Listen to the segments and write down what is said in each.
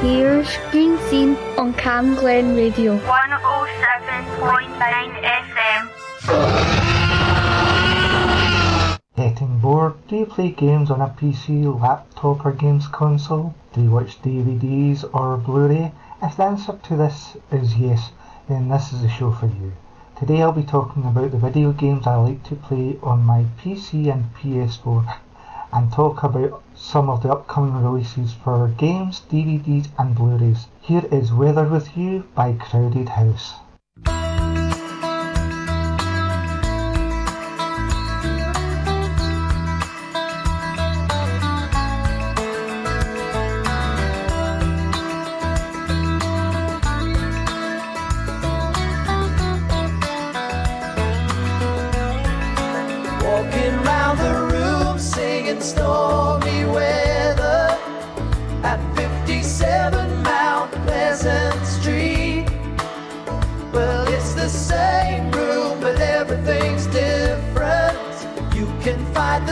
Here's Screen Scene on Cam Glen Radio. 107.9 FM. Getting bored? Do you play games on a PC, laptop or games console? Do you watch DVDs or Blu-ray? If the answer to this is yes, then this is the show for you. Today I'll be talking about the video games I like to play on my PC and PS4 and talk about some of the upcoming releases for games, DVDs and Blu-rays. Here is Weather With You by Crowded House.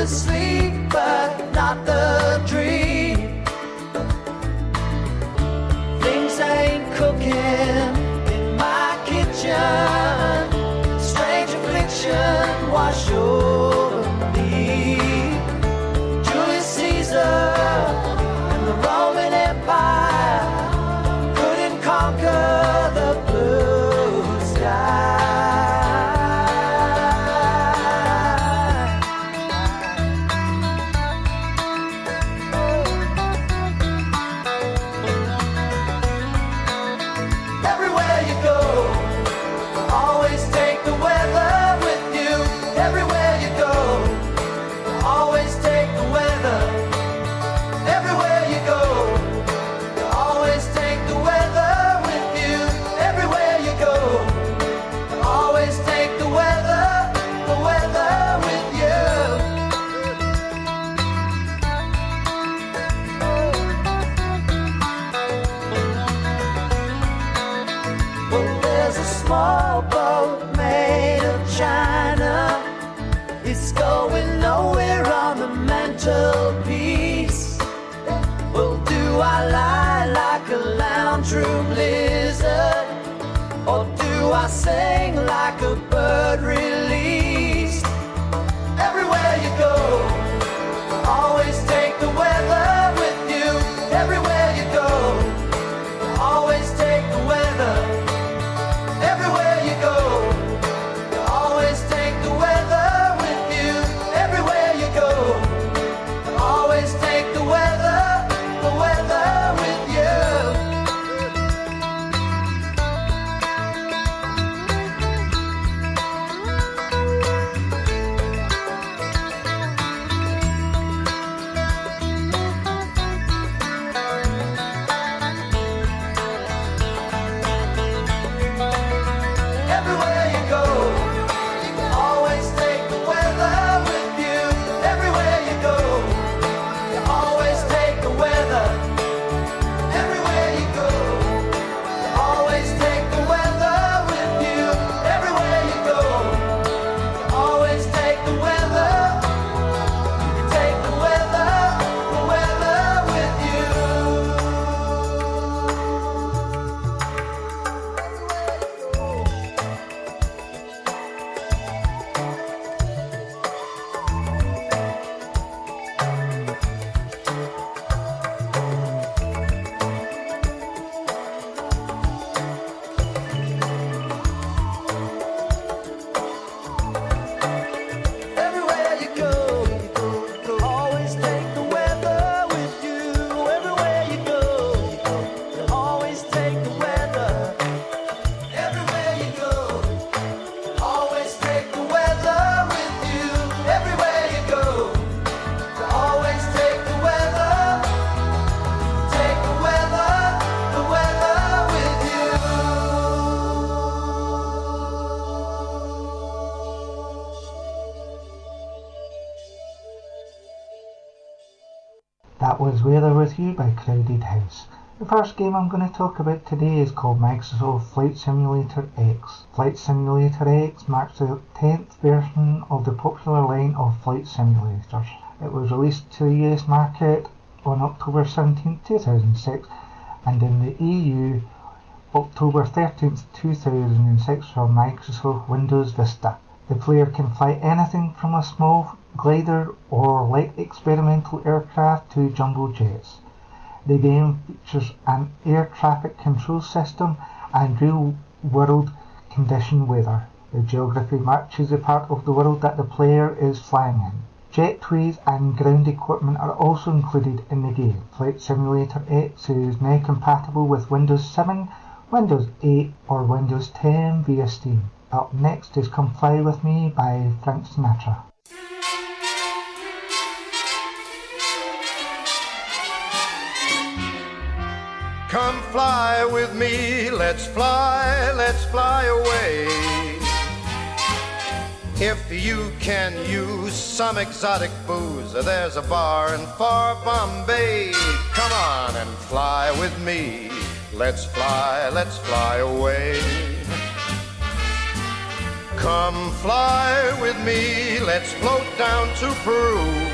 The sleep, but not the dream. Things ain't cooking in my kitchen. Strange affliction wash over you. Sing like Crowded House. The first game I'm going to talk about today is called Microsoft Flight Simulator X. Flight Simulator X marks the 10th version of the popular line of flight simulators. It was released to the US market on October 17, 2006 and in the EU October 13, 2006 for Microsoft Windows Vista. The player can fly anything from a small glider or light experimental aircraft to jumbo jets. The game features an air traffic control system and real world condition weather. The geography matches the part of the world that the player is flying in. Jetways and ground equipment are also included in the game. Flight Simulator X is now compatible with Windows 7, Windows 8 or Windows 10 via Steam. Up next is Come Fly With Me by Frank Sinatra. Fly with me, let's fly, let's fly away. If you can use some exotic booze, there's a bar in far Bombay. Come on and fly with me. Let's fly, let's fly away. Come fly with me, let's float down to Peru.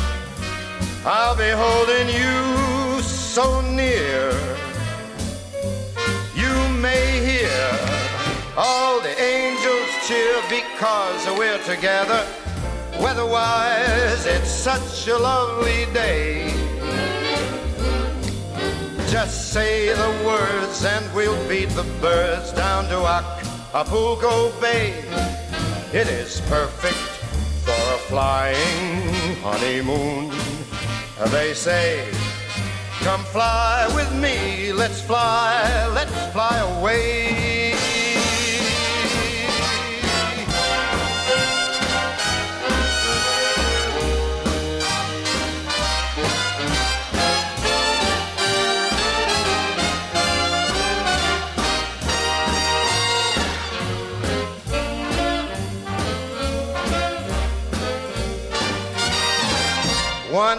I'll be holding you so near. You may hear all the angels cheer because we're together. Weatherwise, it's such a lovely day. Just say the words and we'll beat the birds down to Acapulco Bay. It is perfect for a flying honeymoon. Uh, they say, Come fly with me, let's fly, let's fly away.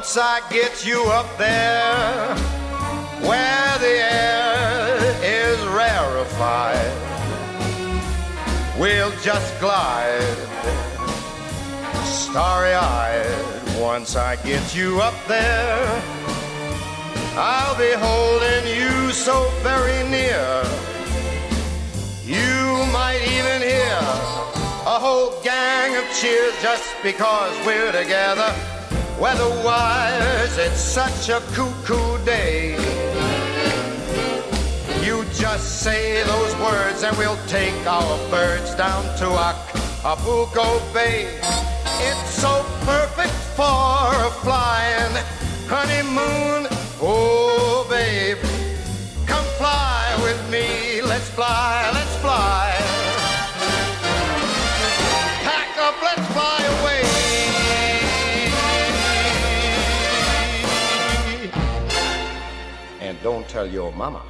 Once I get you up there where the air is rarefied, we'll just glide starry eyed. Once I get you up there, I'll be holding you so very near. You might even hear a whole gang of cheers just because we're together. Weatherwise, it's such a cuckoo day. You just say those words and we'll take our birds down to Acapulco Bay. It's so perfect for a flying honeymoon. Oh, babe, come fly with me. Let's fly, let's don't tell your mama.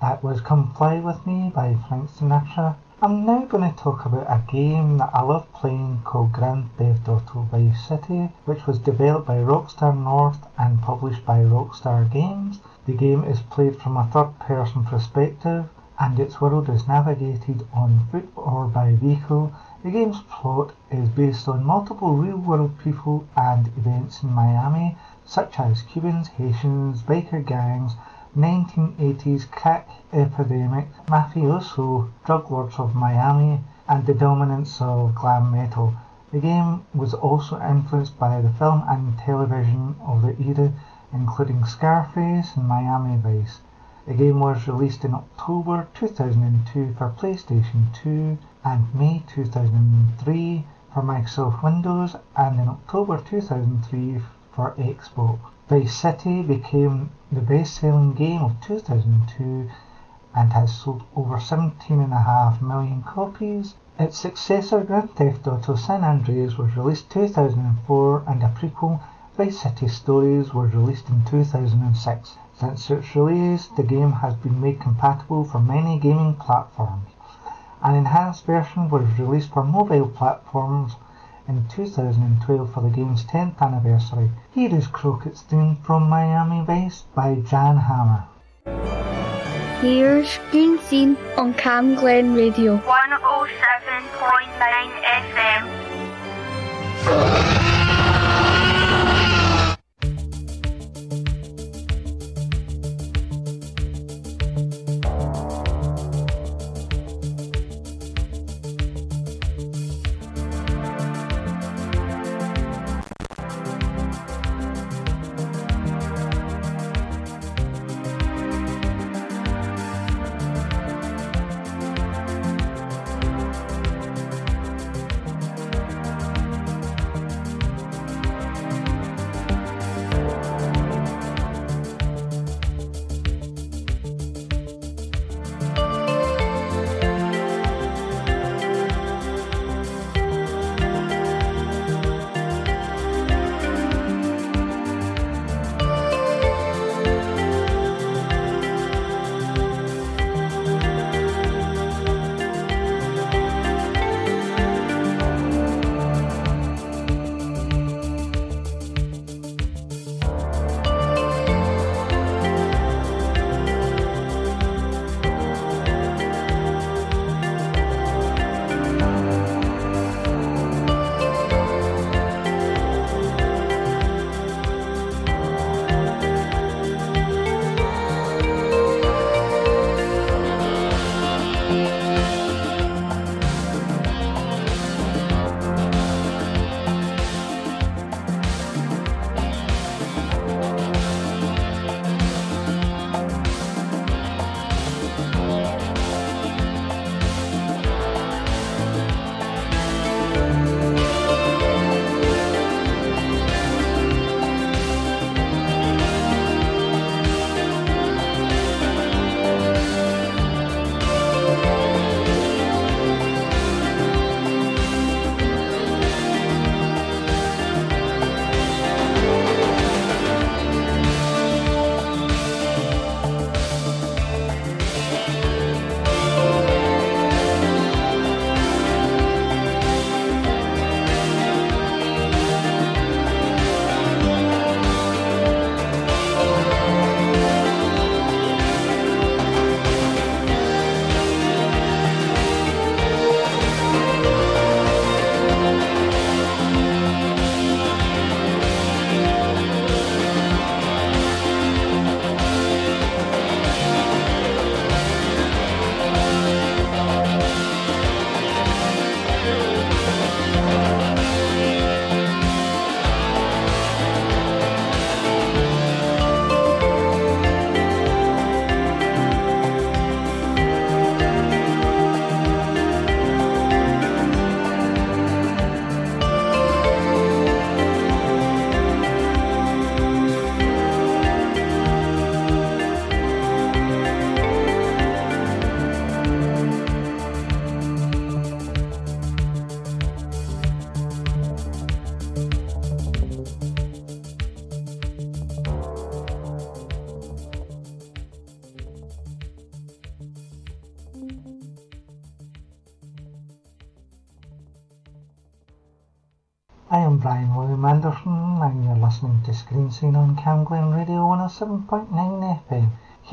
That was Come Fly With Me by Frank Sinatra. I'm now going to talk about a game that I love playing called Grand Theft Auto Vice City, which was developed by Rockstar North and published by Rockstar Games. The game is played from a third person perspective and its world is navigated on foot or by vehicle. The game's plot is based on multiple real world people and events in Miami, such as Cubans, Haitians, biker gangs, 1980s crack epidemic, mafioso drug lords of Miami, and the dominance of glam metal. The game was also influenced by the film and television of the era, including Scarface and Miami Vice. The game was released in October 2002 for PlayStation 2 and May 2003 for Microsoft Windows and in October 2003 for Xbox. Vice City became the best-selling game of 2002 and has sold over 17.5 million copies. Its successor Grand Theft Auto San Andreas was released 2004 and a prequel Vice City Stories was released in 2006. Since its release, the game has been made compatible for many gaming platforms. An enhanced version was released for mobile platforms in 2012 for the game's 10th anniversary. Here is Crockett's theme from Miami Vice by Jan Hammer. Here's Screen Scene on Cam Glen Radio. 107.9 FM.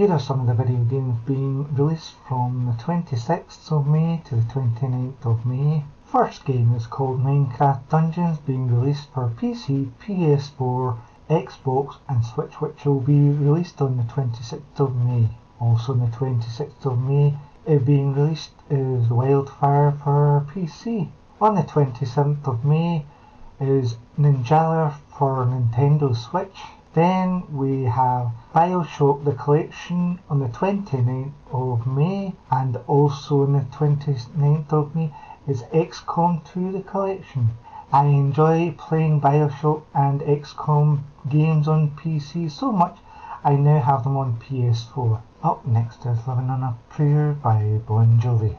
Here are some of the video games being released from the 26th of May to the 29th of May. First game is called Minecraft Dungeons being released for PC, PS4, Xbox and Switch which will be released on the 26th of May. Also on the 26th of May it being released is Wildfire for PC. On the 27th of May is Ninjala for Nintendo Switch. Then we have Bioshock the Collection on the 29th of May and also on the 29th of May is XCOM 2 the Collection. I enjoy playing Bioshock and XCOM games on PC so much I now have them on PS4. Up next is Living on a Prayer by Bon Jovi.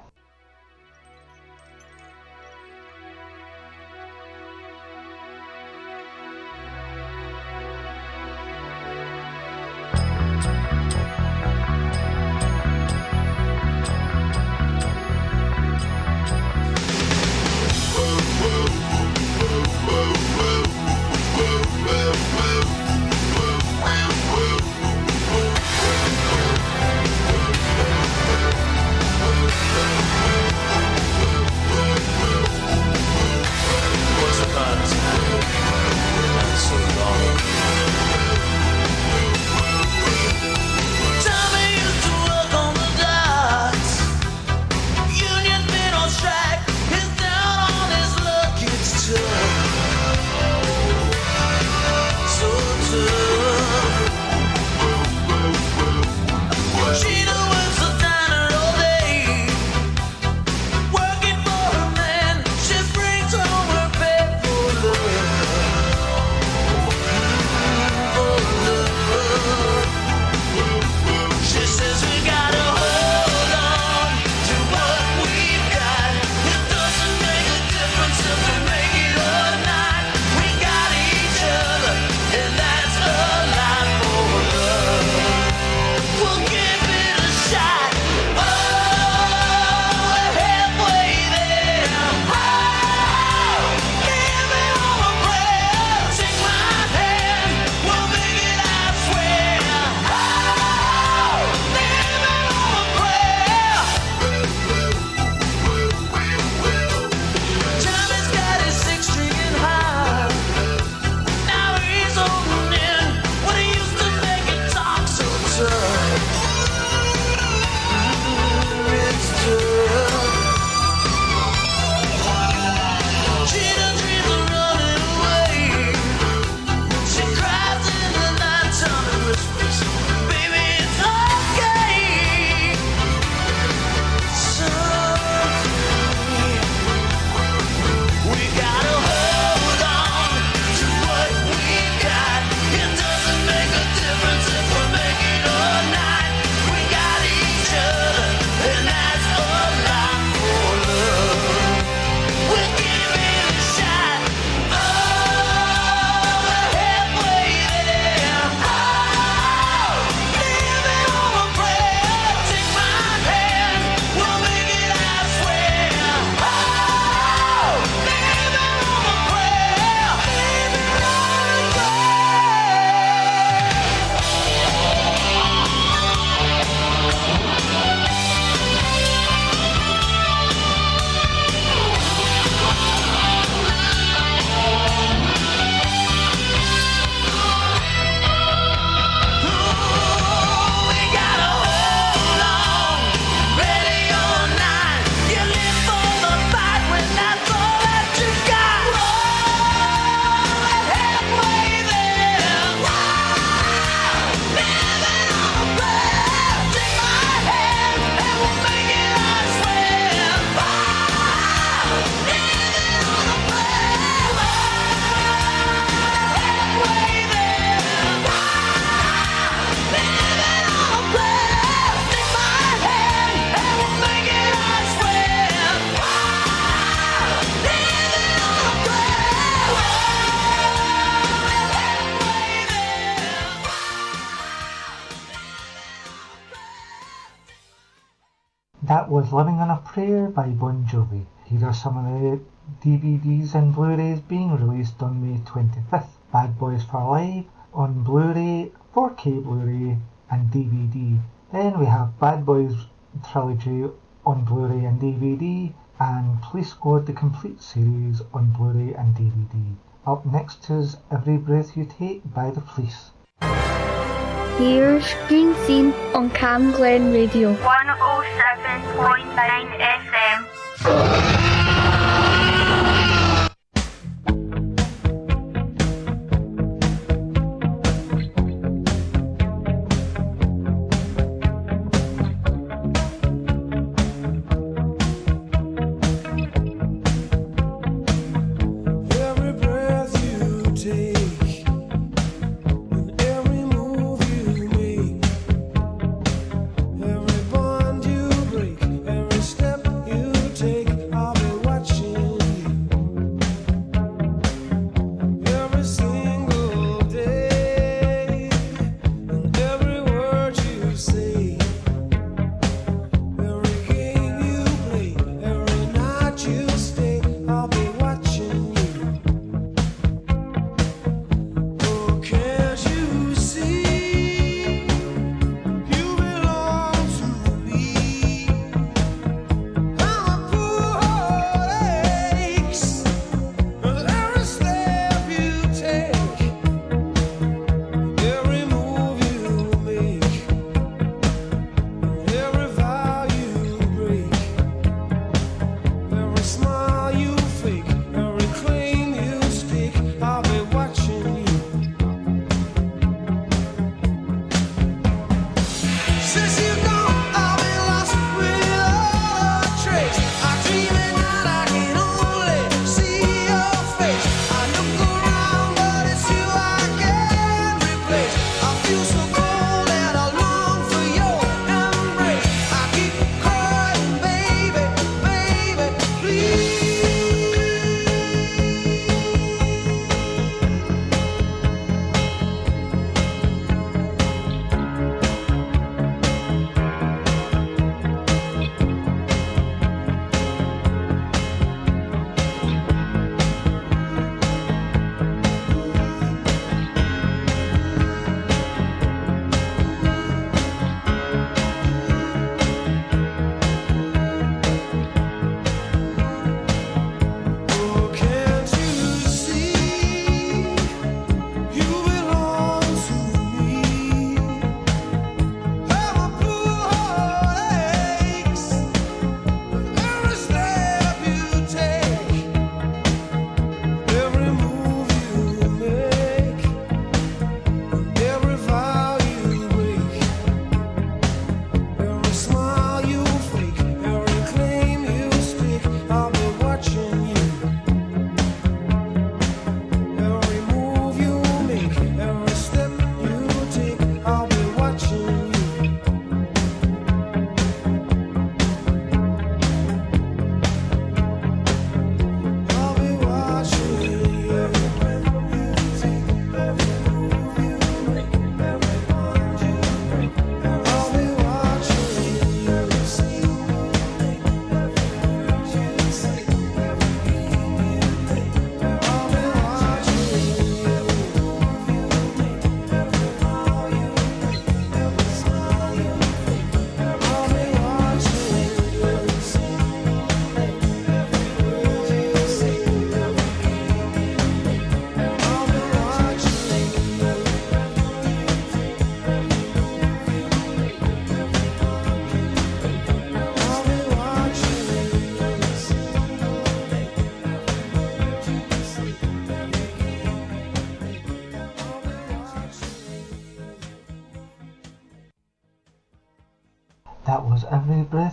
That was Living on a Prayer by Bon Jovi. Here are some of the DVDs and Blu-rays being released on May 25th. Bad Boys for Life on Blu-ray, 4K Blu-ray and DVD. Then we have Bad Boys Trilogy on Blu-ray and DVD and Police Squad the complete series on Blu-ray and DVD. Up next is Every Breath You Take by the Police. Here's Screen Scene on Cam Glen Radio. 107.9 FM.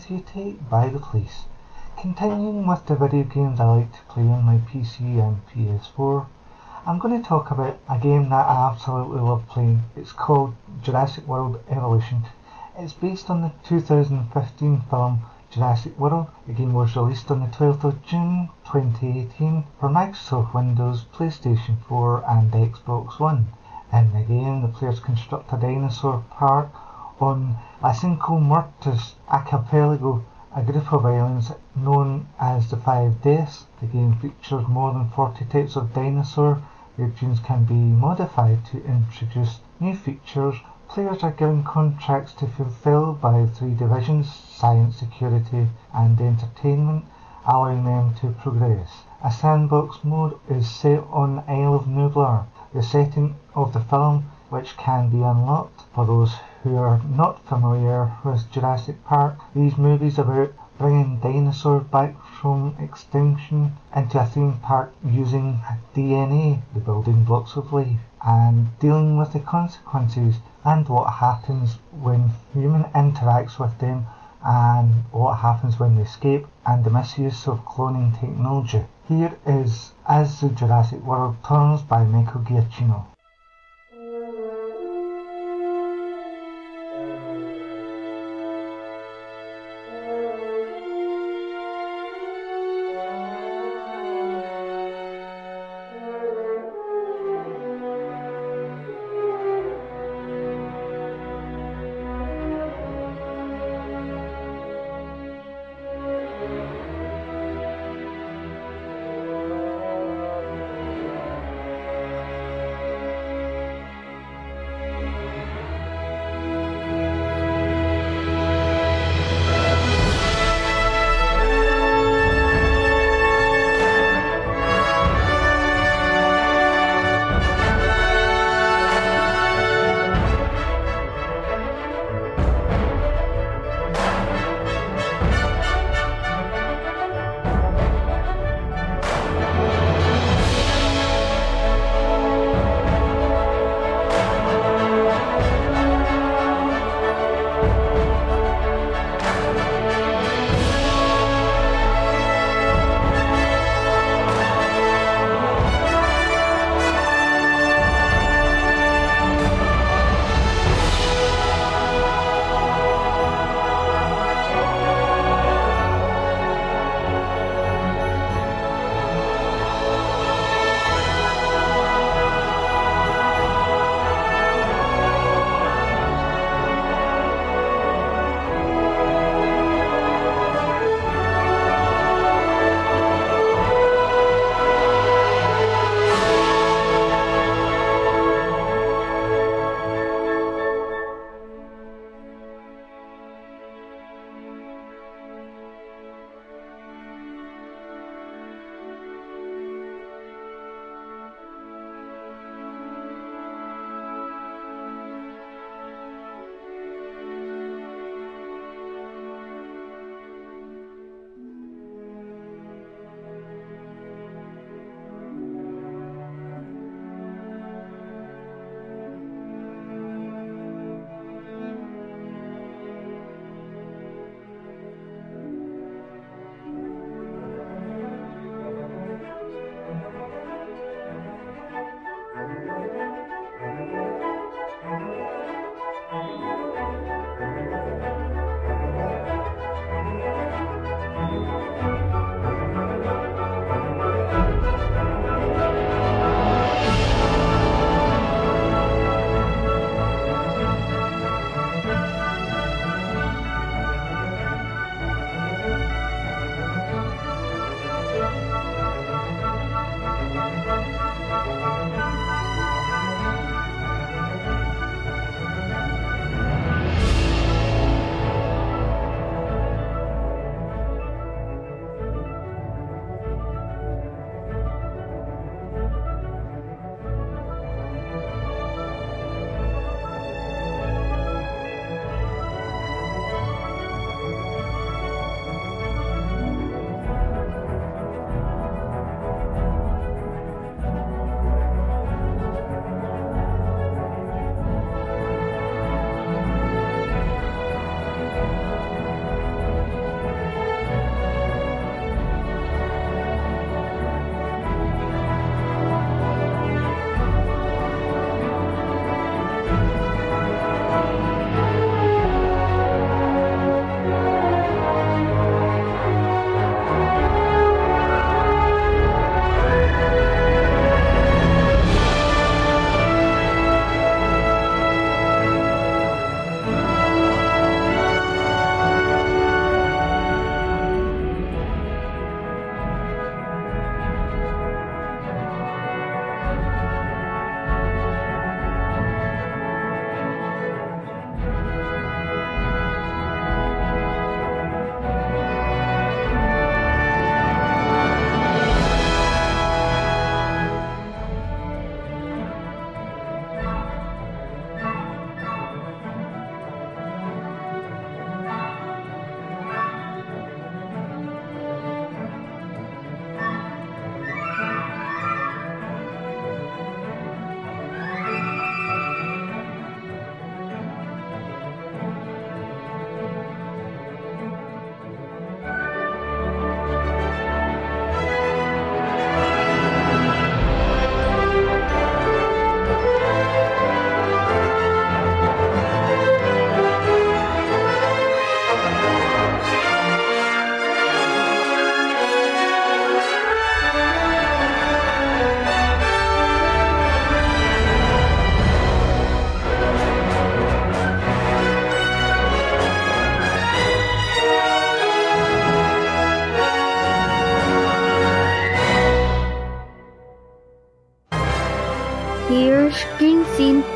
By the Police. Continuing with the video games I like to play on my PC and PS4, I'm going to talk about a game that I absolutely love playing. It's called Jurassic World Evolution. It's based on the 2015 film Jurassic World. The game was released on the 12th of June 2018 for Microsoft Windows, PlayStation 4 and Xbox One. In the game, the players construct a dinosaur park on La Cinco Muertes archipelago a group of islands known as the Five Deaths. The game features more than 40 types of dinosaur. Your tunes can be modified to introduce new features. Players are given contracts to fulfill by three divisions science, security, and entertainment, allowing them to progress. A sandbox mode is set on the Isle of Nublar, the setting of the film, which can be unlocked. For those who are not familiar with Jurassic Park, these movies about bringing dinosaurs back from extinction into a theme park using DNA, the building blocks of life, and dealing with the consequences and what happens when human interacts with them and what happens when they escape and the misuse of cloning technology. Here is As the Jurassic World Turns by Michael Giacchino.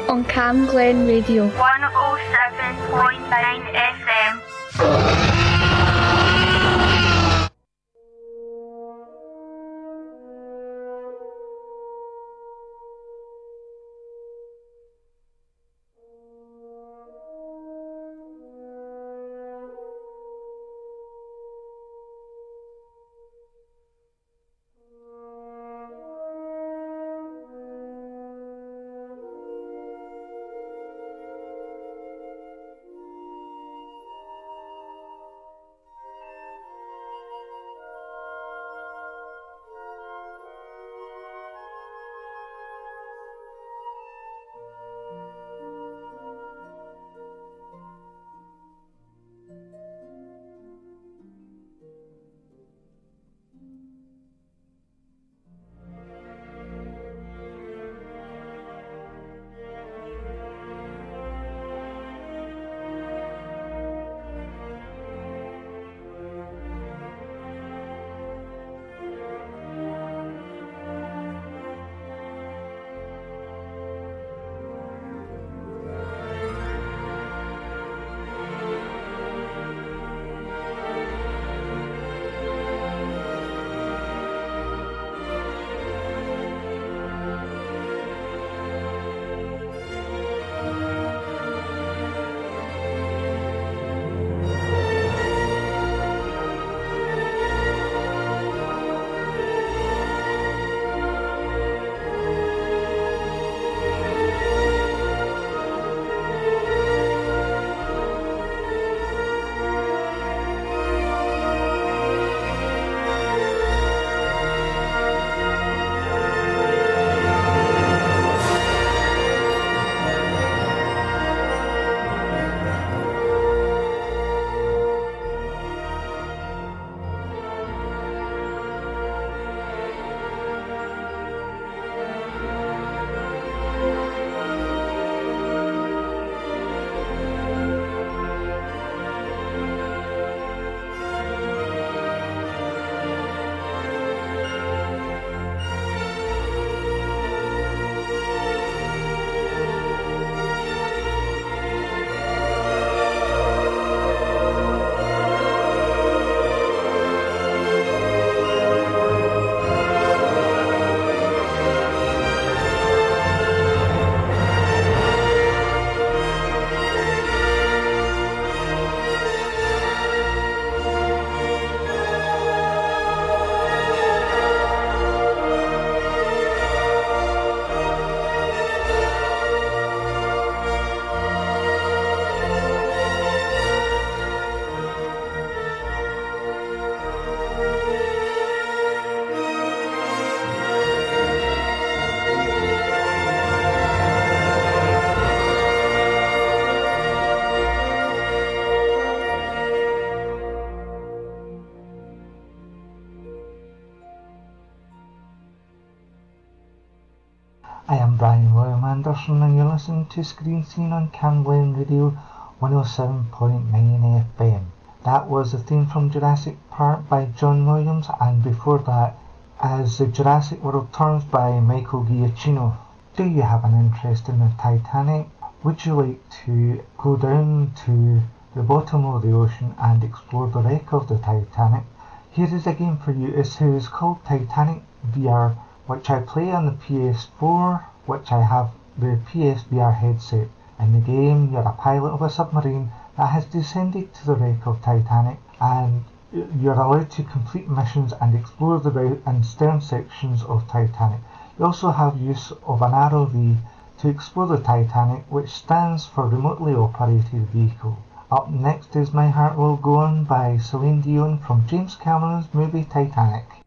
On Camglen Radio. To Screen Scene on Camglen Radio 107.9 FM. That was the theme from Jurassic Park by John Williams and before that as the Jurassic World Turns by Michael Giacchino. Do you have an interest in the Titanic? Would you like to go down to the bottom of the ocean and explore the wreck of the Titanic? Here is a game for you. It is called Titanic VR, which I play on the PS4, which I have the PSVR headset. In the game, you're a pilot of a submarine that has descended to the wreck of Titanic, and you're allowed to complete missions and explore the bow and stern sections of Titanic. You also have use of an ROV to explore the Titanic, which stands for Remotely Operated Vehicle. Up next is My Heart Will Go On by Celine Dion from James Cameron's movie Titanic.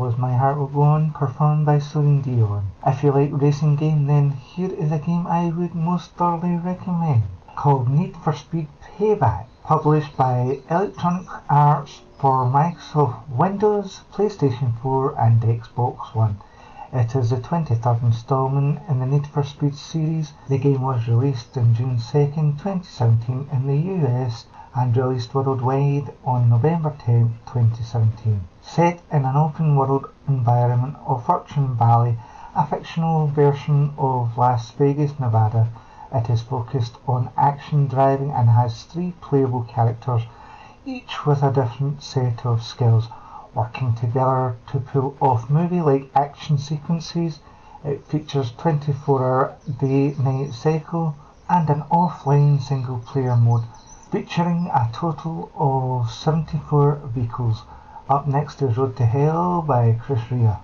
was My Heart Will Go On, performed by Celine Dion. If you like racing game, then here is a game I would most thoroughly recommend, called Need for Speed Payback, published by Electronic Arts for Microsoft Windows, PlayStation 4 and Xbox One. It is the 23rd installment in the Need for Speed series. The game was released on June 2nd, 2017 in the US and released worldwide on November 10, 2017. Set in an open world environment of Fortune Valley, a fictional version of Las Vegas, Nevada, it is focused on action driving and has three playable characters, each with a different set of skills, working together to pull off movie like action sequences. It features 24 hour day night cycle and an offline single player mode featuring a total of 74 vehicles. Up next is Road to Hell by Chris Rea.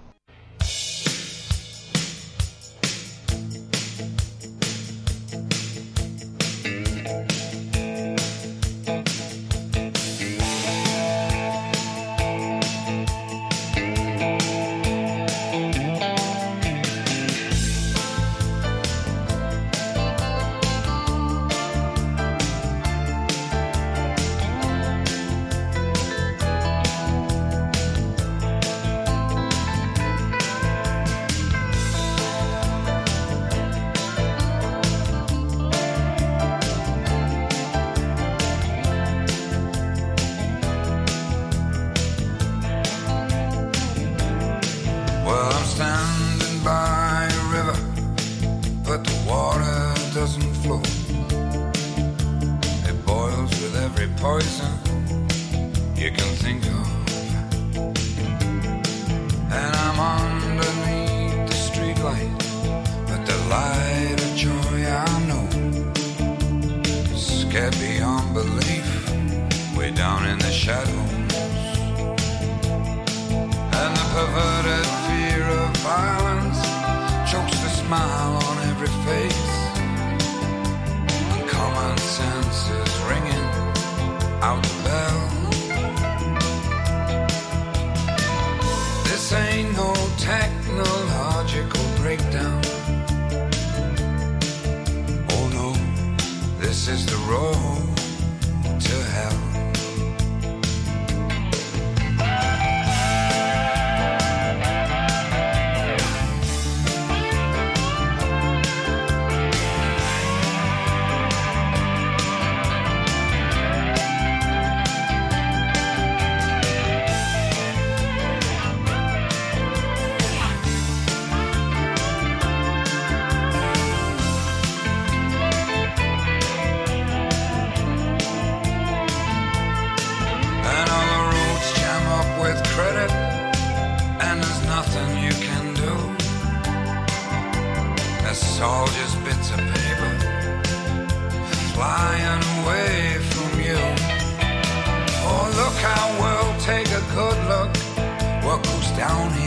Down here.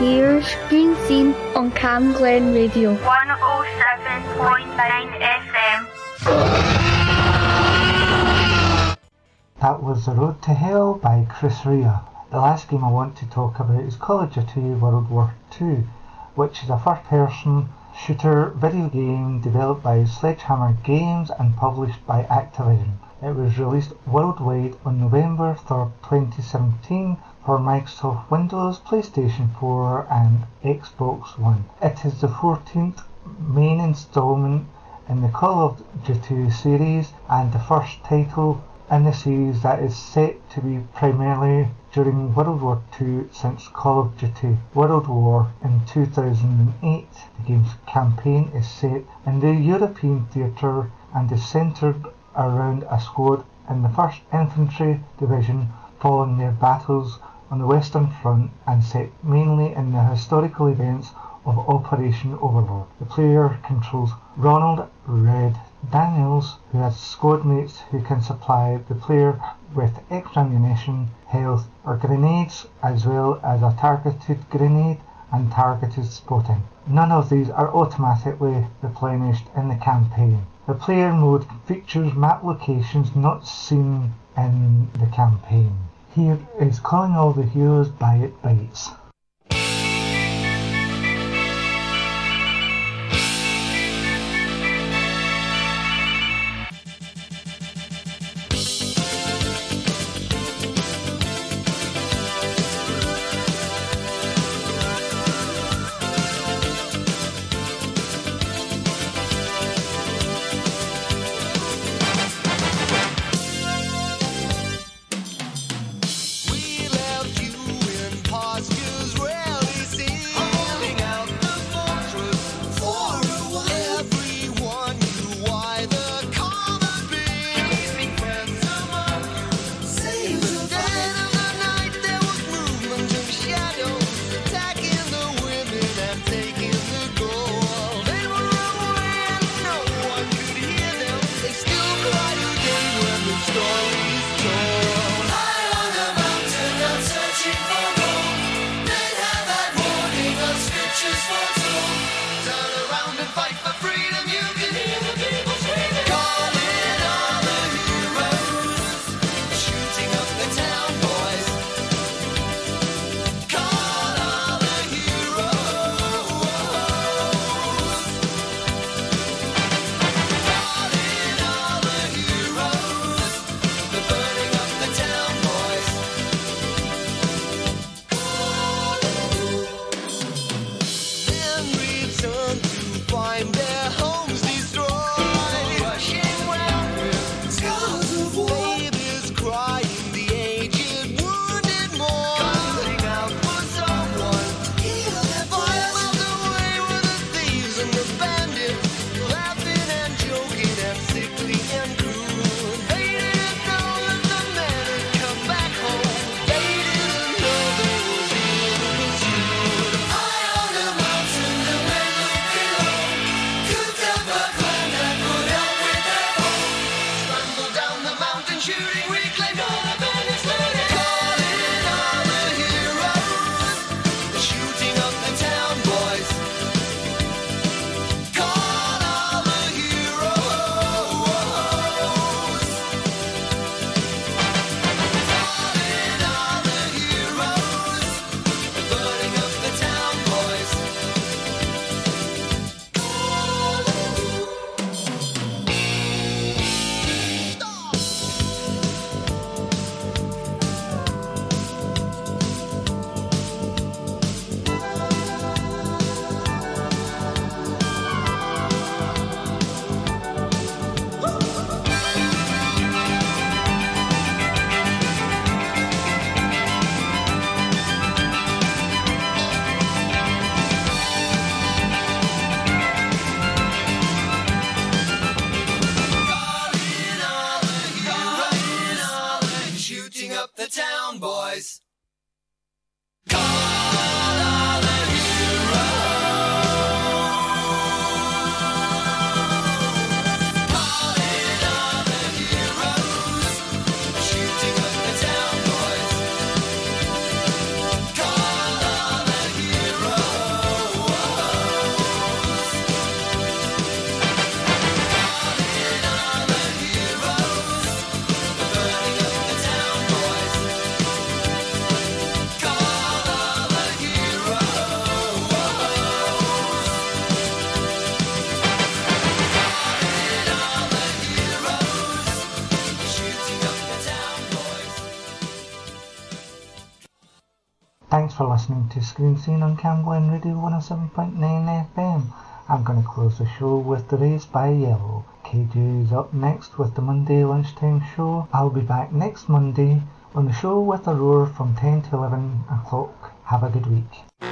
Here's Screen Scene on Camglen Radio. 107.9 FM. That was The Road to Hell by Chris Rea. The last game I want to talk about is Call of Duty World War II, which is a first person shooter video game developed by Sledgehammer Games and published by Activision. It was released worldwide on November 3rd, 2017 for Microsoft Windows, PlayStation 4 and Xbox One. It is the 14th main installment in the Call of Duty series and the first title in the series that is set to be primarily during World War II since Call of Duty World War in 2008. The game's campaign is set in the European theatre and is centred around a squad in the 1st Infantry Division following their battles on the Western Front and set mainly in the historical events of Operation Overlord. The player controls Ronald Red Daniels, who has squad mates who can supply the player with extra ammunition, health, or grenades, as well as a targeted grenade and targeted spotting. None of these are automatically replenished in the campaign. The player mode features map locations not seen in the campaign. Here is Calling All the Heroes by It Bites. To Screen Scene on Camglen Radio 107.9 FM. I'm going to close the show with The Raised by Yellow. KJ is up next with the Monday lunchtime show. I'll be back next Monday on the show with a roar from 10 to 11 o'clock. Have a good week.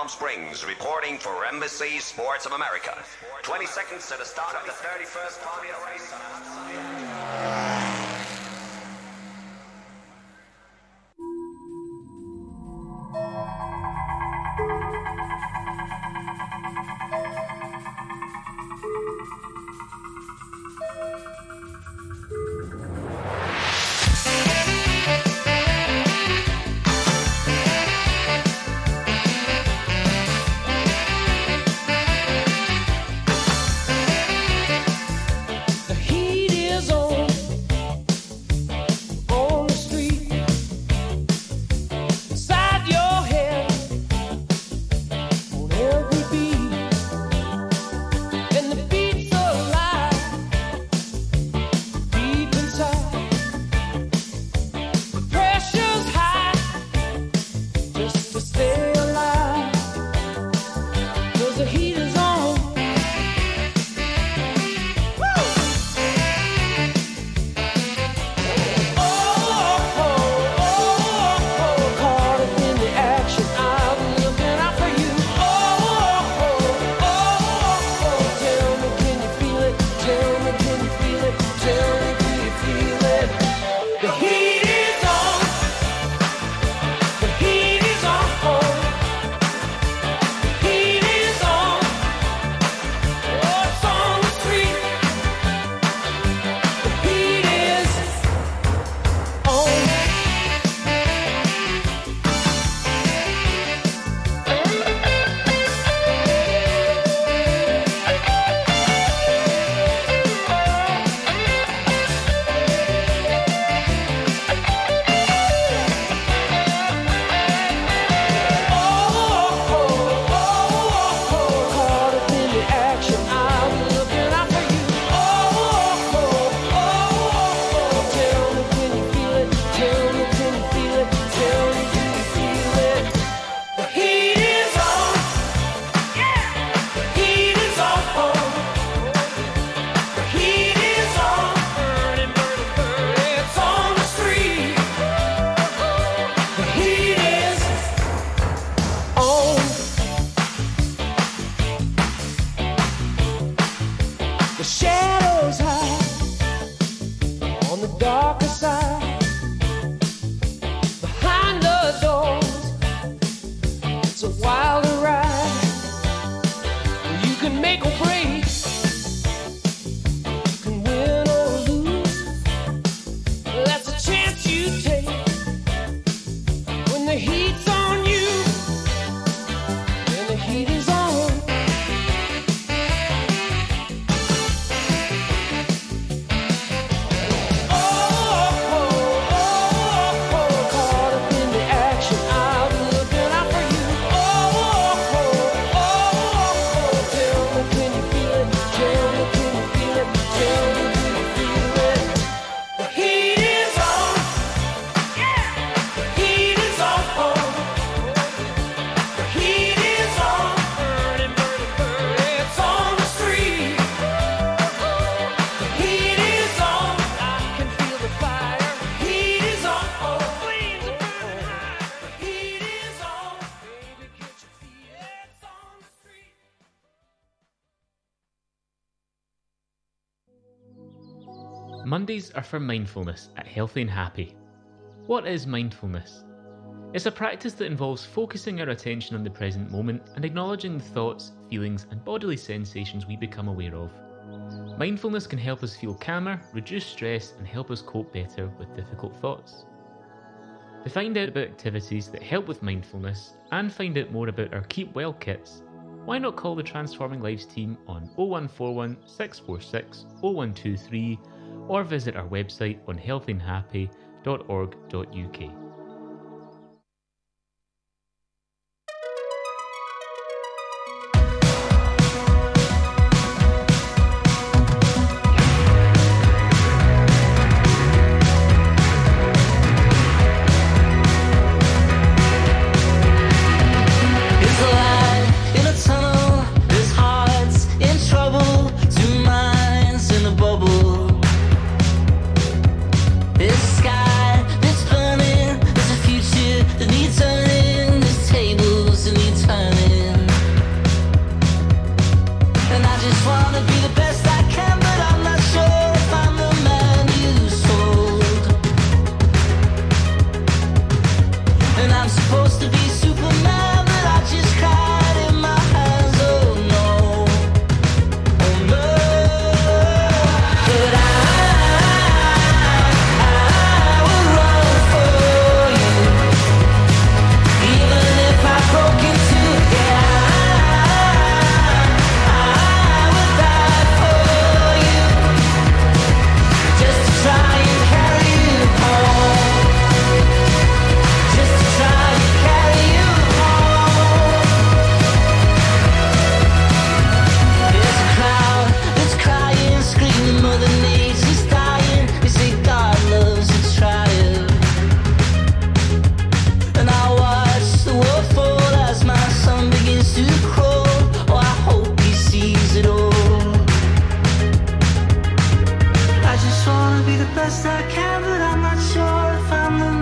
Palm Springs reporting for Embassy Sports of America. 20 seconds to the start of the 31st Are for mindfulness at Healthy and Happy. What is mindfulness? It's a practice that involves focusing our attention on the present moment and acknowledging the thoughts, feelings, and bodily sensations we become aware of. Mindfulness can help us feel calmer, reduce stress, and help us cope better with difficult thoughts. To find out about activities that help with mindfulness and find out more about our Keep Well kits, why not call the Transforming Lives team on 0141 646 0123 or visit our website on healthyandhappy.org.uk.